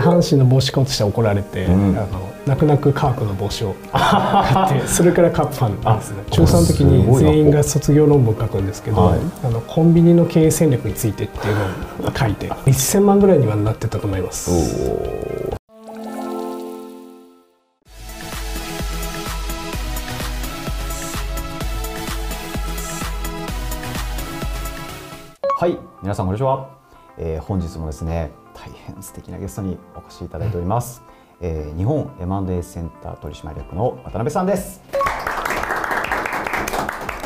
阪神の帽子買おうとして怒られて、うん、あの泣く泣くカープの帽子を買って それからカープファンなんですね。中3の時に全員が卒業論文書くんですけど、はい、あのコンビニの経営戦略についてっていうのを書いて1000万ぐらいにはなってたと思います。はい皆さんこんにちは、えー、本日もですね大変素敵なゲストにお越しいただいております、えー、日本 M&A センター取締役の渡辺さんです。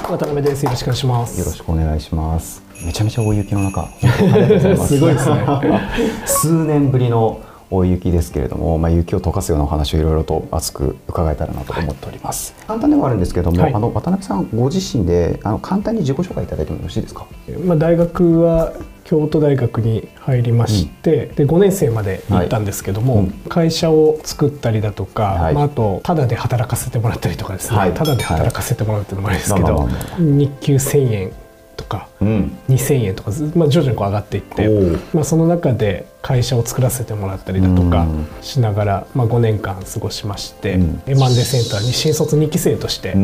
渡辺です。よろしくお願いします。よろしくお願いします。めちゃめちゃ大雪の中す。ごいですね。数年ぶりの大雪ですけれども、まあ、雪を溶かすようなお話をいろいろと熱く伺えたらなと思っております、はい、簡単ではあるんですけども、はい、あの渡辺さんご自身であの簡単に自己紹介いただいてもよろしいですか、まあ、大学は京都大学に入りまして、うん、で5年生まで行ったんですけども、はい。うん、会社を作ったりだとか、はい、まあ、あとタダで働かせてもらったりとかですね、はい、タダで働かせてもらうっていうのもあれですけど、日給1,000円とか、うん、2,000円とか、まあ、徐々にこう上がっていって、まあ、その中で会社を作らせてもらったりだとかしながら、まあ、5年間過ごしまして、うん、エマンデセンターに新卒2期生として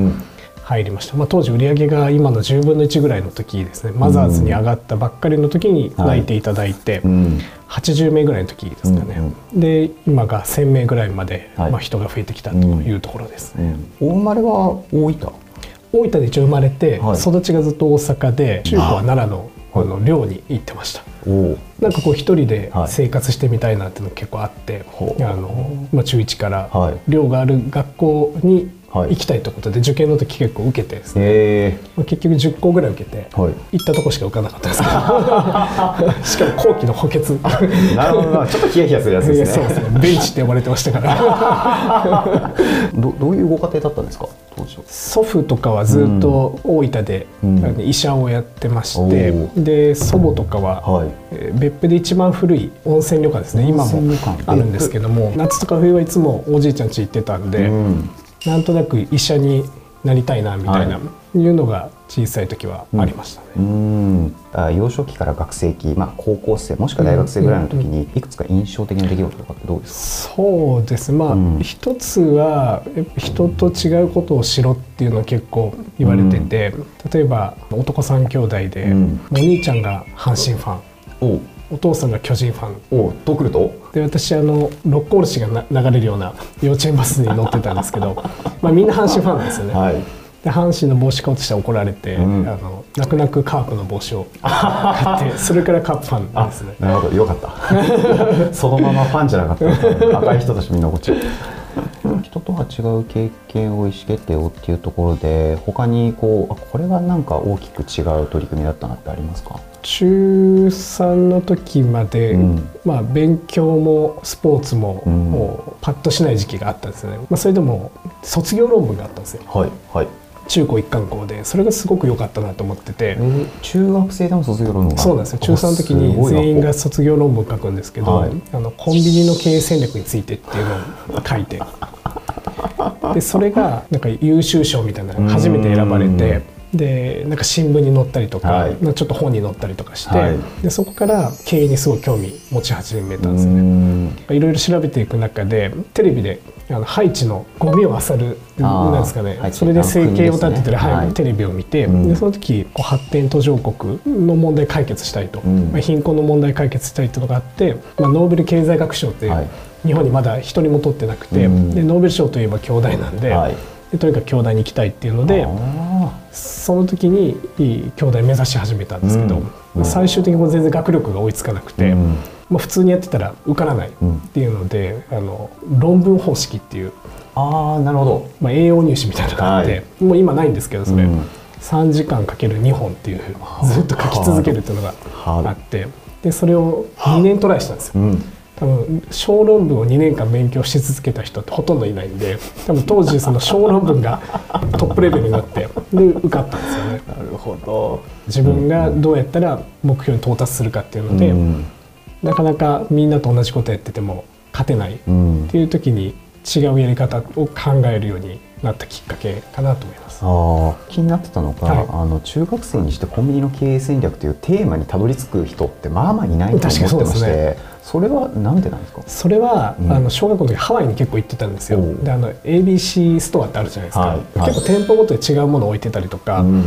入りました、まあ、当時売上が今の10分の1ぐらいの時ですね。マザーズに上がったばっかりの時に泣いていただいて、うん、80名ぐらいの時ですかね、うんうん、で今が1000名ぐらいまで、はい、まあ、人が増えてきたというところです。ね、お生まれは大分？大分で一応生まれて、はい、育ちがずっと大阪で中高は奈良のあの寮に行ってました。なんかこう一人で生活してみたいなっていうの結構あって、はい、あのまあ中1から寮がある学校に行きたいということで受験の時結構受けてですね、まあ、結局10校ぐらい受けて、はい、行ったとこしか受かなかったですけど。しかも後期の補欠。なるほどちょっとヒヤヒヤするやつですね。ねベンチって呼ばれてましたから。どどういうご家庭だったんですか？祖父とかはずっと大分で、うん、医者をやってまして、うん、で祖母とかは、はい、別府で一番古い温泉旅館ですね。今もあるんですけども夏とか冬はいつもおじいちゃん家行ってたんで、うんなんとなく医者になりたいなみたいな、はい、いうのが小さい時はありましたね。うん、あ幼少期から学生期、まあ、高校生もしくは大学生ぐらいの時にいくつか印象的な出来事とかってどうですか、そうです。まあ、うん、一つは人と違うことをしろっていうのは結構言われてて、うん、例えば男3兄弟で、うん、お兄ちゃんが阪神ファン。お父さんが巨人ファン。おとくると？で私あの六甲おろしが流れるような幼稚園バスに乗ってたんですけど まあみんな阪神ファンですよね、はい、で阪神の帽子買おうとして怒られて、うん、あの泣く泣くカープの帽子を買って それからカープファンなんですね。なるほど。よかった。そのままファンじゃなかった赤い人たちみんなこっち人とは違う経験を意思決定をっていうところで他にこうあこれはなんか大きく違う取り組みだったなってありますか？中3の時まで、うん、まあ、勉強もスポーツも,、もうパッとしない時期があったんですね、まあ、それでも卒業論文があったんですよ。はい、はい。中高一貫校で。それがすごく良かったなと思ってて、えー、中学生でも卒業論文そうなんですよ。中3の時に全員が卒業論文書くんですけど、はい、あのコンビニの経営戦略についてっていうのを書いてでそれがなんか優秀賞みたいなのが初めて選ばれてでなんか新聞に載ったりとか、はい、ちょっと本に載ったりとかして、はい、でそこから経営にすごい興味持ち始めたんですね。いろいろ調べていく中でテレビであのハイチのゴミを漁るなんですかね。それで生計を立ててる、ね、はい、テレビを見て、うん、でその時こう発展途上国の問題解決したいと、うん、まあ、貧困の問題解決したいというのがあって、まあ、ノーベル経済学賞っていう、はい、日本にまだ一人も取ってなくて、うん、でノーベル賞といえば兄弟なんで。はい。でとにかく兄弟に行きたいっていうのでその時に兄弟目指し始めたんですけど、うん、最終的に全然学力が追いつかなくて、うん、まあ、普通にやってたら受からないっていうので、あの論文方式っていうあなるほど、まあ、栄養入試みたいなのがあって、はい、もう今ないんですけどそれ、うん、3時間かける2本っていうずっと書き続けるっていうのがあってでそれを2年トライしたんですよ。多分小論文を2年間勉強し続けた人ってほとんどいないんで多分当時その小論文がトップレベルになってで受かったんですよね。なるほど。自分がどうやったら目標に到達するかっていうので、うん、なかなかみんなと同じことやってても勝てないっていう時に違うやり方を考えるようになったきっかけかなと思います。あ気になってたのが、はい、あの中学生にしてコンビニの経営戦略というテーマにたどり着く人ってまあまあいないと思ってまして、ね、それはなんでなんですか？それは、うん。あの小学校の時ハワイに結構行ってたんですよ。であの ABC ストアってあるじゃないですか、はい。はい。結構店舗ごとで違うものを置いてたりとか、うん。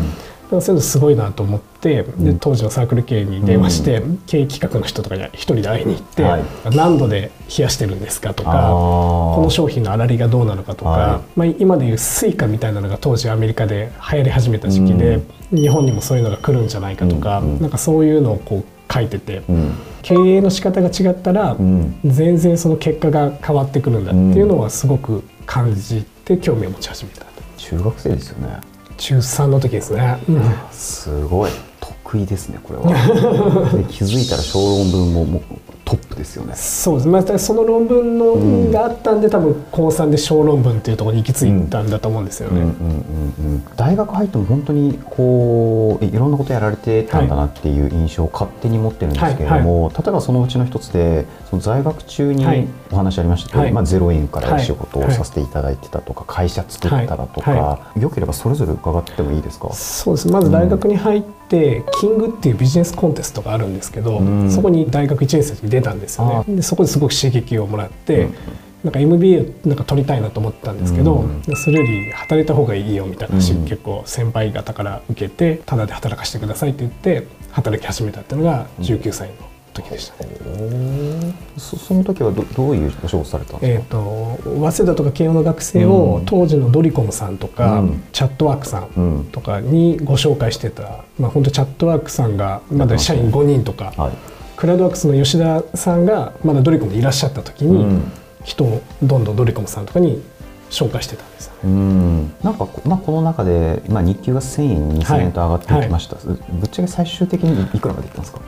そういうのすごいなと思って、でうん。当時のサークル Kに電話して、経営企画の人とかに一人で会いに行って、はい。何度で冷やしてるんですかとかこの商品の粗利がどうなのかとか、はい。まあ、今でいう Suica みたいなのが当時アメリカで流行り始めた時期で、日本にもそういうのが来るんじゃないかとか、うん。うん。なんかそういうのをこう書いてて、うん経営の仕方が違ったら、うん。全然その結果が変わってくるんだっていうのはすごく感じて興味を持ち始めた。と中学生ですよね。中3の時ですね、うんすごい。得意ですねこれは。で気づいたら小論文ももうトップですよね。そうです、まあ、その論文の、うんがあったんで多分高3で小論文っていうところに行き着いたんだと思うんですよね、うんうんうんうん大学入っても本当にこういろんなことやられてたんだなっていう印象を勝手に持ってるんですけれども、例えばそのうちの一つでその在学中にはい。お話ありましたけど、はい。まあ、ゼロ円からはい仕事をさせていただいてたとか、会社作っただとか、はよければそれぞれ伺ってもいいですか？そうです。まず大学に入って、キングっていうビジネスコンテストがあるんですけど、うん。そこに大学1年生の時に出たんですよあねでそこですごく刺激をもらって、うん。なんか MBA なんか取りたいなと思ったんですけど、うん。それより働いた方がいいよみたいな話、うん。結構先輩方から受けてタダで働かせてくださいって言って働き始めたっていうのが19歳の時でしたね。そその時はどどういうお仕事されたんですか、えー、と早稲田とか慶応の学生を、うん。当時のドリコムさんとか、うん。チャットワークさんとかにご紹介してた、まあ、本当チャットワークさんがまだ社員5人とか、はいクラウドワークスの吉田さんがまだドリコムにいらっしゃった時に、うん。人をどんどんドリコムさんとかに紹介してたんですよ。ね。うん。なんかこ、まあ、この中で、まあ、日給が1000円2000円と上がっていきました、ぶっちゃけ最終的にいくらまでいったんですか？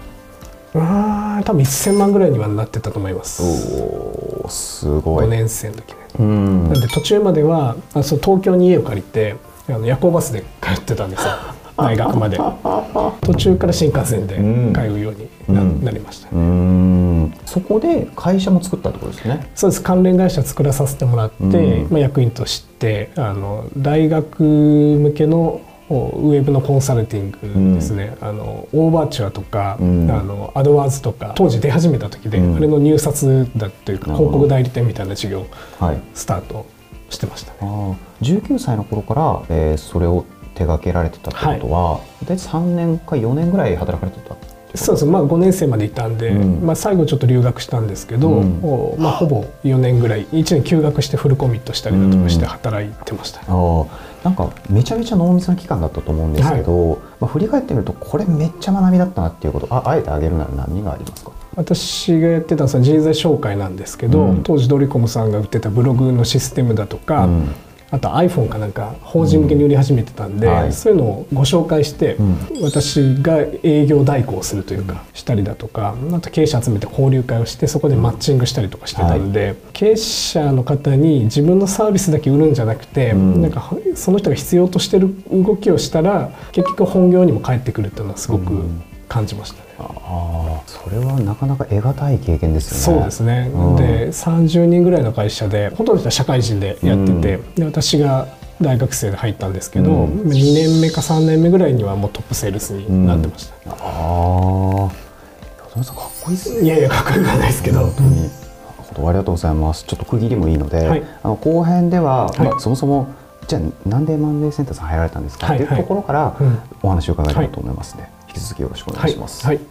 あー多分1000万ぐらいにはなってたと思います。おおすごい。5年生の時ね。うん。なんで途中まではあそう東京に家を借りてあの夜行バスで通ってたんですよ 大学まで。途中から新幹線でうん。通うようにな,、うんなりました。うーん。そこで会社も作ったってことですね。そうです。関連会社作らさせてもらって、うん。まあ、役員としてあの大学向けのおウェブのコンサルティングですね、あのオーバーチュアとか、うん。あのアドワーズとか当時出始めた時で、うん。あれの入札だというか広告代理店みたいな事業スタートしてましたね。あー19歳の頃から、えーそれを手掛けられてたってことは、大体3年か4年ぐらい働かれてたそうです。まあ5年生までいたんで、うん。まあ、最後ちょっと留学したんですけど、うん。おまあ、ほぼ4年ぐらい1年休学してフルコミットしたりだとかして働いてましたね、あー。なんかめちゃめちゃ濃密な期間だったと思うんですけど、まあ、振り返ってみるとこれめっちゃ学びだったなっていうことああえてあげるなら何がありますか？私がやってたのは人材紹介なんですけど、うん。当時ドリコムさんが売ってたブログのシステムだとか、うんあと iPhone かなんか法人向けに売り始めてたんで、うん。はい。そういうのをご紹介して、うん。私が営業代行をするというか、したりだとかあと経営者集めて交流会をしてそこでマッチングしたりとかしてたんで、経営者の方に自分のサービスだけ売るんじゃなくて、うん。なんかその人が必要としてる動きをしたら結局本業にも返ってくるっていうのはすごくうん感じましたね。ああそれはなかなか得難い経験ですよね。そうですね、うん。で30人ぐらいの会社でほとんどの人は社会人でやってて、で私が大学生で入ったんですけど、うん。2年目か3年目ぐらいにはもうトップセールスになってました、ああ。矢さんかっこいいですね。いやいやかっこよくはないですけど、本当に。ありがとうございます。ちょっと区切りもいいので、はい。あの後編では、はい。まあ、そもそもじゃあなんでマンデーセンターさん入られたんですか、はいっていうところからうん。お話を伺えればと思いますね、引き続きよろしくお願いします、はいはい。